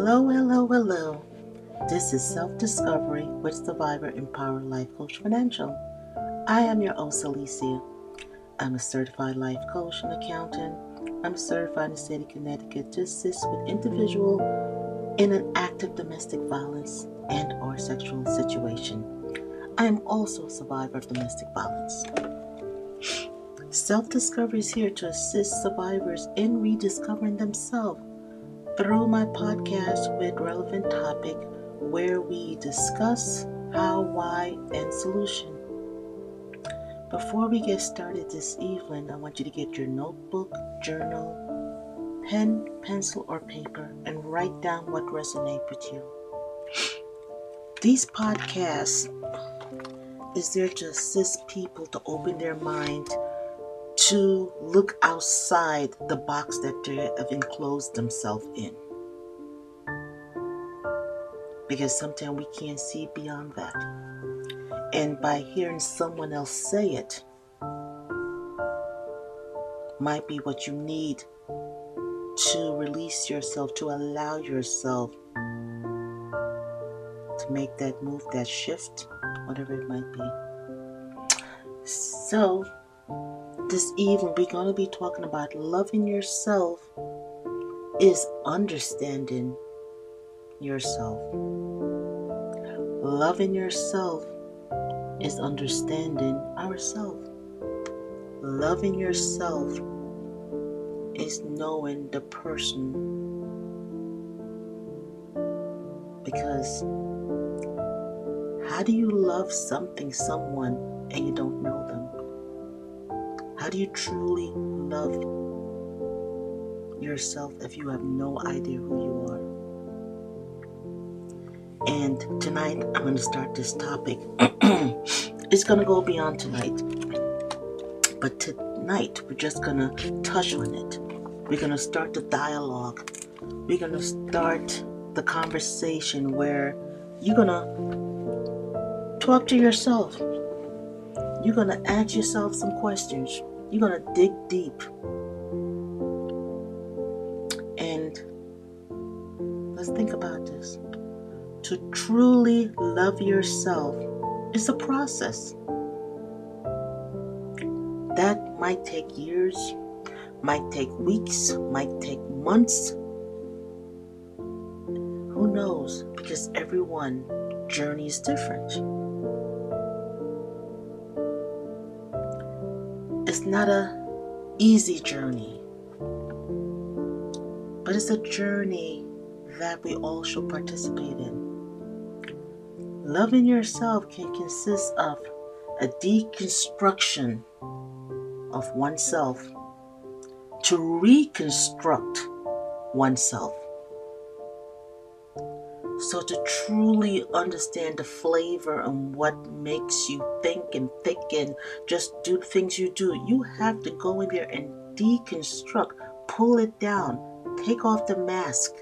Hello, hello, hello. This is Self Discovery with Survivor Empower Life Coach Financial. I am your host, Alicia. I'm a certified life coach and accountant. I'm certified in the state of Connecticut to assist with individual in an active domestic violence and or sexual situation. I am also a survivor of domestic violence. Self discovery is here to assist survivors in rediscovering themselves through my podcast with relevant topic where we discuss how, why, and solution. Before we get started this evening, I want you to get your notebook, journal, pen, pencil, or paper and write down what resonates with you. These podcasts is there to assist people to open their mind to look outside the box that they have enclosed themselves in. Because sometimes we can't see beyond that. And by hearing someone else say it, might be what you need to release yourself, to allow yourself to make that move, that shift, whatever it might be. So, this evening, we're going to be talking about loving yourself is understanding yourself. Loving yourself is understanding ourselves. Loving yourself is knowing the person because how do you love something, someone, and you don't know them? How do you truly love yourself if you have no idea who you are? And tonight I'm going to start this topic. it's going to go beyond tonight. But tonight we're just going to touch on it. We're going to start the dialogue. We're going to start the conversation where you're going to talk to yourself. You're going to ask yourself some questions. You're going to dig deep. And let's think about this. To truly love yourself is a process. That might take years, might take weeks, might take months. Who knows? Because everyone journey is different. Not a easy journey, but it's a journey that we all should participate in. Loving yourself can consist of a deconstruction of oneself to reconstruct oneself. So, to truly understand the flavor and what makes you think and think and just do things you do, you have to go in there and deconstruct, pull it down, take off the mask,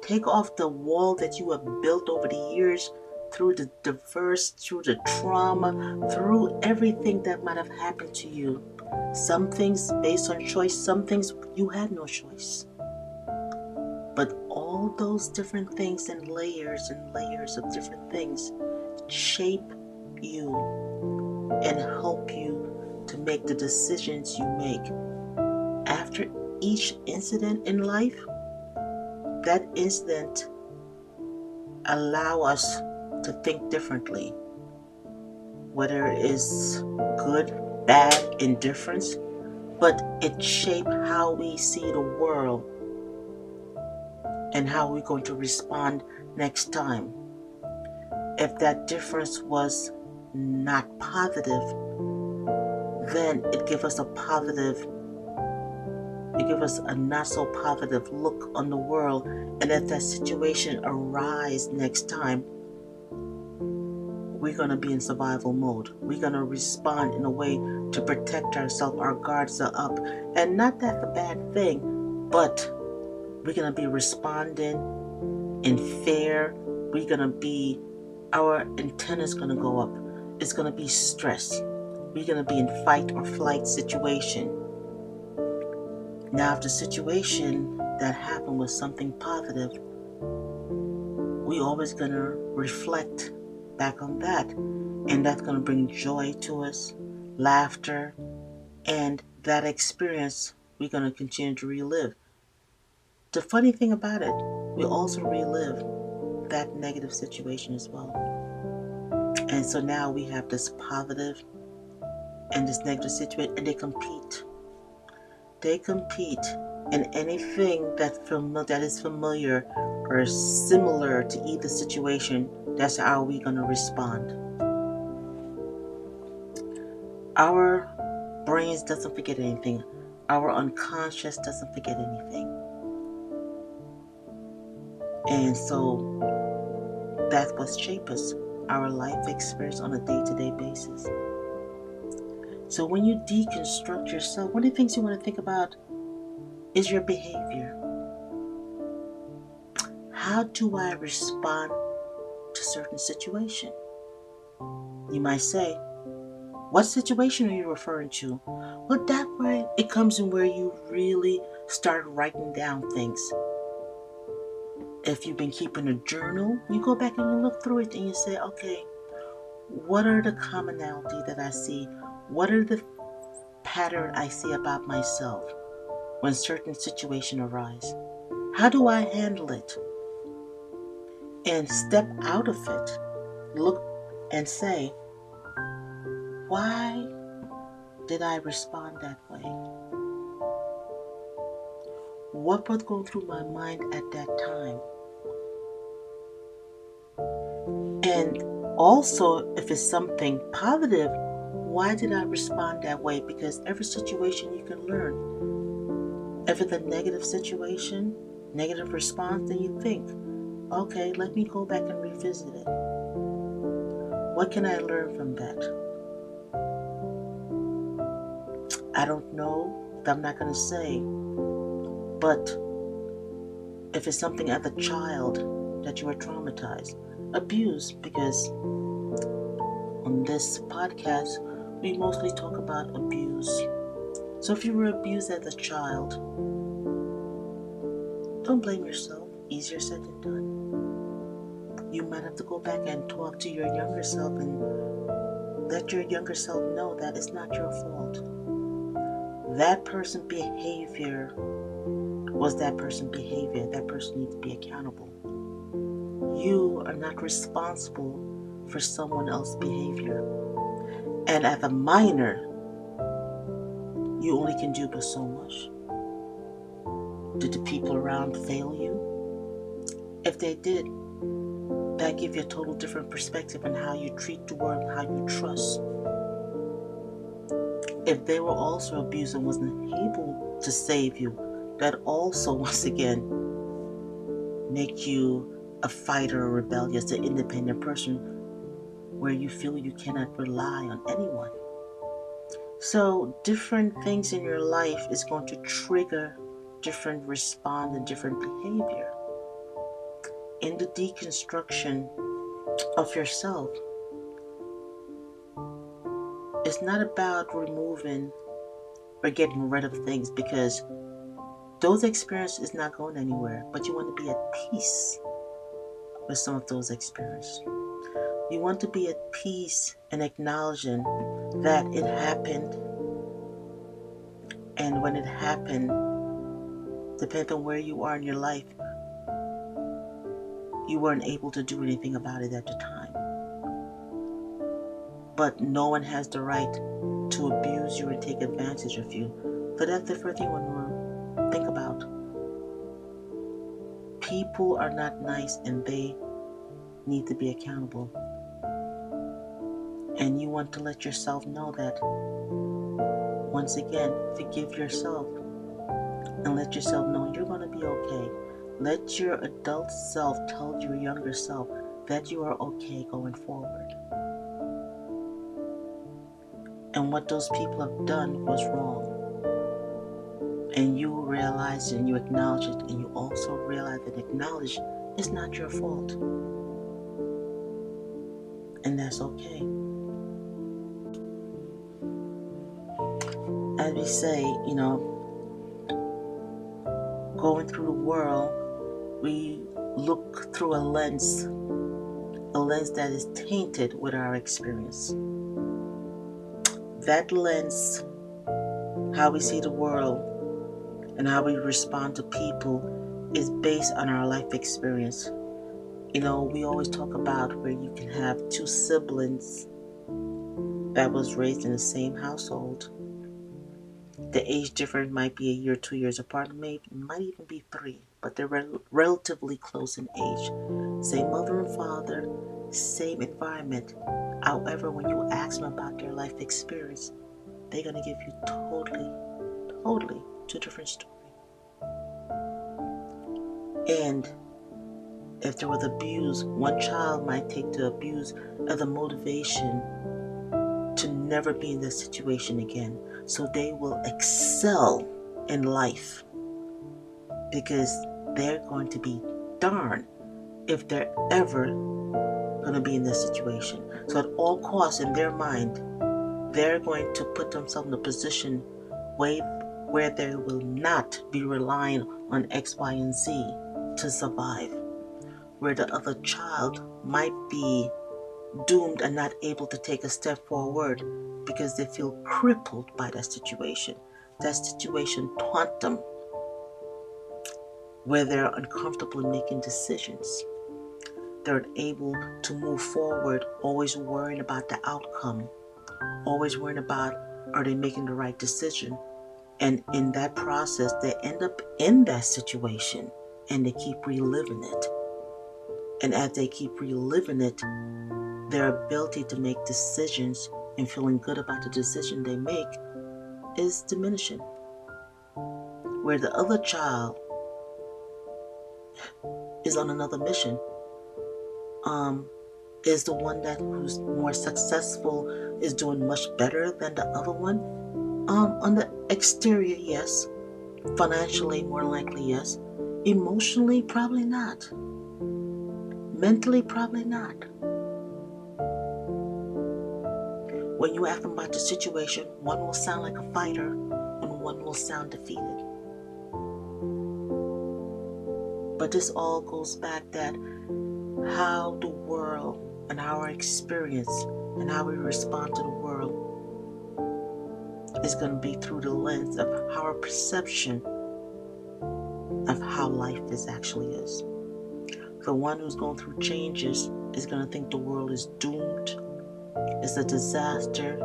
take off the wall that you have built over the years through the diverse, through the trauma, through everything that might have happened to you. Some things based on choice, some things you had no choice. But all those different things and layers and layers of different things shape you and help you to make the decisions you make. After each incident in life, that incident allow us to think differently. Whether it is good, bad, indifference, but it shape how we see the world and how we're going to respond next time. If that difference was not positive, then it gives us a positive, it gives us a not so positive look on the world. And if that situation arise next time, we're going to be in survival mode. We're going to respond in a way to protect ourselves. Our guards are up. And not that a bad thing, but we're going to be responding in fear. We're going to be, our antenna is going to go up. It's going to be stress. We're going to be in fight or flight situation. Now, if the situation that happened was something positive, we always gonna reflect back on that. And that's gonna bring joy to us, laughter, and that experience we're gonna continue to relive. The funny thing about it, we also relive that negative situation as well. And so now we have this positive and this negative situation, and they compete. They compete in anything that fam- that is familiar or similar to either situation. That's how we're gonna respond. Our brains doesn't forget anything. Our unconscious doesn't forget anything. And so that's what shapes our life experience on a day to day basis. So when you deconstruct yourself, one of the things you want to think about is your behavior. How do I respond to certain situation? You might say, what situation are you referring to? Well, that way it comes in where you really start writing down things. If you've been keeping a journal, you go back and you look through it and you say, okay, what are the commonality that I see what are the pattern I see about myself when certain situation arise? How do I handle it? And step out of it. Look and say, why did I respond that way? What was going through my mind at that time? And also, if it's something positive, why did I respond that way? Because every situation you can learn. If it's a negative situation, negative response, then you think, okay, let me go back and revisit it. What can I learn from that? I don't know. I'm not going to say. But if it's something as a child that you were traumatized, abused, because on this podcast, we mostly talk about abuse. So if you were abused as a child, don't blame yourself. Easier said than done. You might have to go back and talk to your younger self and let your younger self know that it's not your fault. That person's behavior was that person's behavior. That person needs to be accountable. You are not responsible for someone else's behavior. And as a minor, you only can do but so much. Did the people around fail you? If they did, that give you a total different perspective on how you treat the world how you trust. If they were also abused and wasn't able to save you, that also once again make you a fighter, a rebellious, an independent person where you feel you cannot rely on anyone. So, different things in your life is going to trigger different response and different behavior. In the deconstruction of yourself, it's not about removing or getting rid of things because those experiences is not going anywhere, but you want to be at peace with some of those experiences. You want to be at peace and acknowledging that it happened. And when it happened, depending on where you are in your life, you weren't able to do anything about it at the time. But no one has the right to abuse you or take advantage of you. So that's the first thing we want to think about. People are not nice and they need to be accountable. And you want to let yourself know that. Once again, forgive yourself and let yourself know you're going to be okay. Let your adult self tell your younger self that you are okay going forward. And what those people have done was wrong. And you realize and you acknowledge it, and you also realize and acknowledge it's not your fault. And that's okay. as we say, you know, going through the world, we look through a lens, a lens that is tainted with our experience. That lens, how we see the world and how we respond to people, is based on our life experience. You know, we always talk about where you can have two siblings that was raised in the same household. The age difference might be a year, two years apart, maybe might even be three, but they're rel- relatively close in age. Same mother and father, same environment. However, when you ask them about their life experience, they're gonna give you totally, totally two different story. And if there was abuse, one child might take the abuse as a motivation to never be in this situation again. So they will excel in life because they're going to be darned if they're ever going to be in this situation. So, at all costs, in their mind, they're going to put themselves in a position where they will not be relying on X, Y, and Z to survive. Where the other child might be doomed and not able to take a step forward because they feel crippled by that situation. That situation taunt them where they're uncomfortable in making decisions. They're unable to move forward, always worrying about the outcome, always worrying about are they making the right decision. And in that process, they end up in that situation and they keep reliving it. And as they keep reliving it, their ability to make decisions and feeling good about the decision they make is diminishing. Where the other child is on another mission, um, is the one that who's more successful, is doing much better than the other one. Um, on the exterior, yes. Financially, more likely, yes. Emotionally, probably not. Mentally, probably not. When you ask them about the situation, one will sound like a fighter and one will sound defeated. But this all goes back that how the world and our experience and how we respond to the world is going to be through the lens of our perception of how life is actually is. The one who's going through changes is going to think the world is doomed it's a disaster.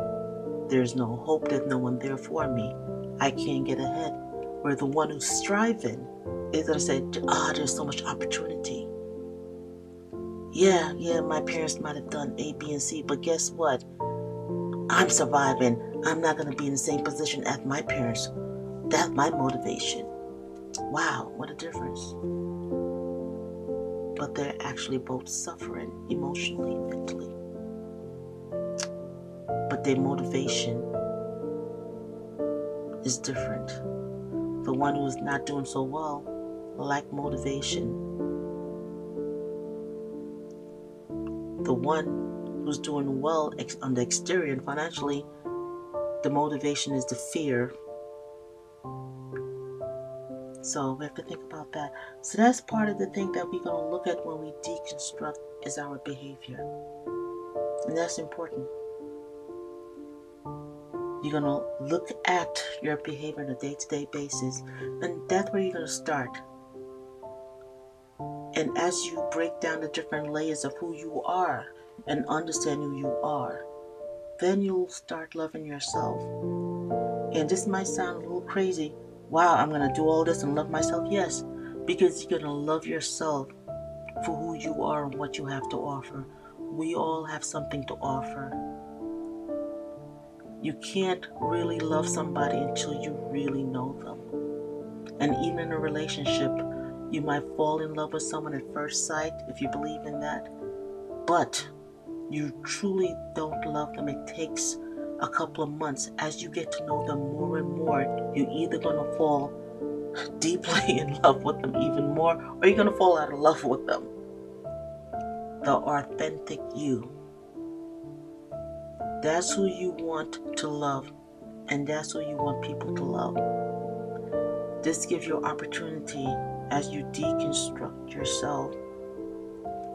There's no hope. There's no one there for me. I can't get ahead. Where the one who's striving is going to say, ah, oh, there's so much opportunity. Yeah, yeah, my parents might have done A, B, and C, but guess what? I'm surviving. I'm not going to be in the same position as my parents. That's my motivation. Wow, what a difference. But they're actually both suffering emotionally, mentally but their motivation is different. The one who is not doing so well lack motivation. The one who's doing well on the exterior and financially, the motivation is the fear. So we have to think about that. So that's part of the thing that we're going to look at when we deconstruct is our behavior. And that's important. You're going to look at your behavior on a day to day basis, and that's where you're going to start. And as you break down the different layers of who you are and understand who you are, then you'll start loving yourself. And this might sound a little crazy. Wow, I'm going to do all this and love myself? Yes, because you're going to love yourself for who you are and what you have to offer. We all have something to offer. You can't really love somebody until you really know them. And even in a relationship, you might fall in love with someone at first sight if you believe in that. But you truly don't love them. It takes a couple of months. As you get to know them more and more, you're either going to fall deeply in love with them even more, or you're going to fall out of love with them. The authentic you that's who you want to love, and that's who you want people to love. This gives you opportunity as you deconstruct yourself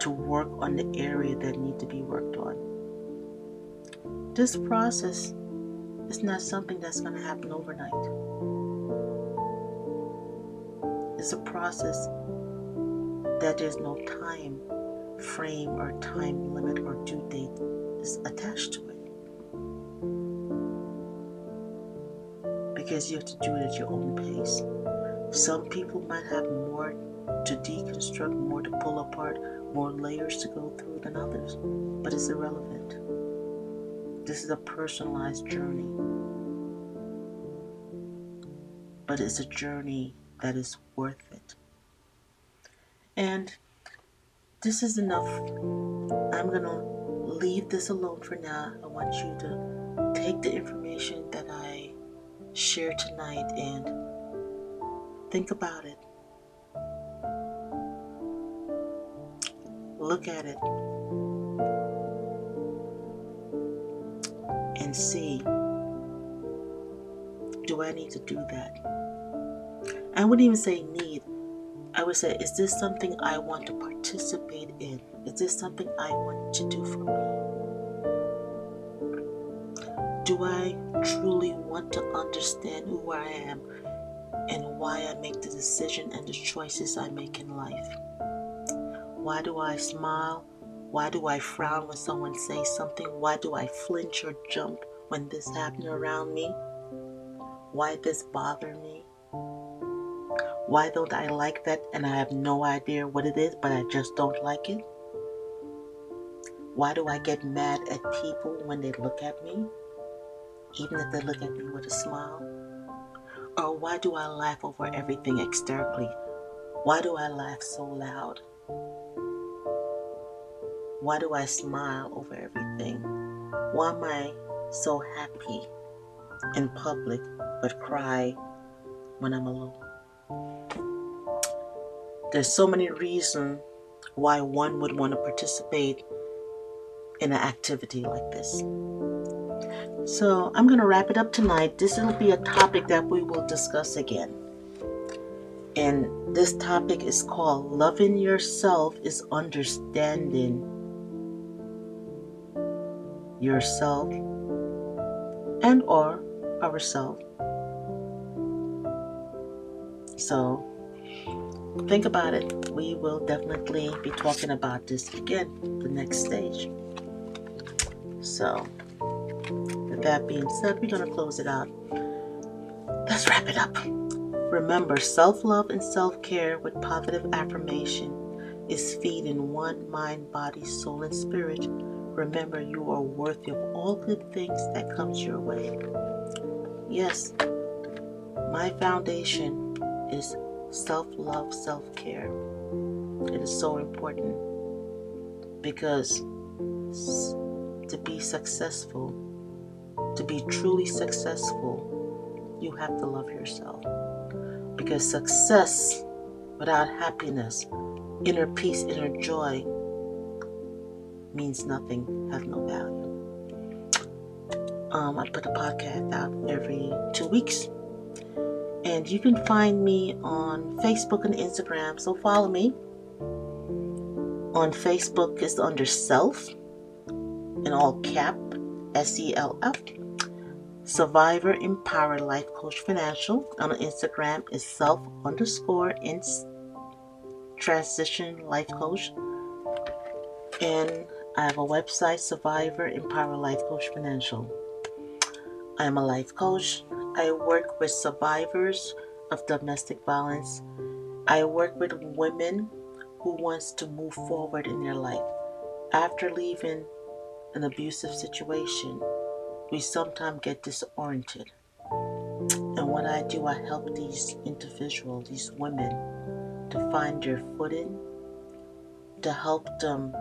to work on the area that need to be worked on. This process is not something that's going to happen overnight. It's a process that there's no time frame or time limit or due date is attached to it. Because you have to do it at your own pace. Some people might have more to deconstruct, more to pull apart, more layers to go through than others, but it's irrelevant. This is a personalized journey, but it's a journey that is worth it. And this is enough. I'm going to leave this alone for now. I want you to take the information that I share tonight and think about it. Look at it and see do I need to do that? I wouldn't even say need. I would say, is this something I want to participate in? Is this something I want to do for me? Do I truly want to understand who I am and why I make the decision and the choices I make in life? Why do I smile? Why do I frown when someone says something? Why do I flinch or jump when this happens around me? Why does this bother me? Why don't I like that and I have no idea what it is, but I just don't like it? Why do I get mad at people when they look at me, even if they look at me with a smile? Or why do I laugh over everything externally? Why do I laugh so loud? Why do I smile over everything? Why am I so happy in public but cry when I'm alone? There's so many reasons why one would want to participate in an activity like this. So I'm going to wrap it up tonight. This will be a topic that we will discuss again. And this topic is called Loving Yourself is Understanding Yourself and or ourselves. So think about it. We will definitely be talking about this again, the next stage. So, with that being said, we're to close it out. Let's wrap it up. Remember, self love and self care with positive affirmation is feeding one mind, body, soul, and spirit. Remember, you are worthy of all good things that comes your way. Yes, my foundation is self love, self care. It is so important because to be successful, to be truly successful, you have to love yourself. Because success without happiness, inner peace, inner joy means nothing, has no value. Um, I put a podcast out every two weeks and you can find me on Facebook and Instagram. So follow me. On Facebook, it's under Self, in all cap, S E L F. Survivor Empower Life Coach Financial. On Instagram is self underscore in transition life coach. And I have a website, Survivor Empower Life Coach Financial. I am a life coach. I work with survivors of domestic violence. I work with women who wants to move forward in their life. After leaving an abusive situation, we sometimes get disoriented. And what I do, I help these individuals, these women, to find their footing, to help them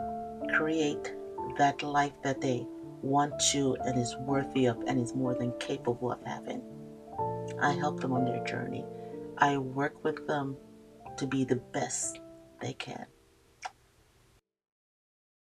create that life that they want to and is worthy of and is more than capable of having. I help them on their journey. I work with them to be the best they can.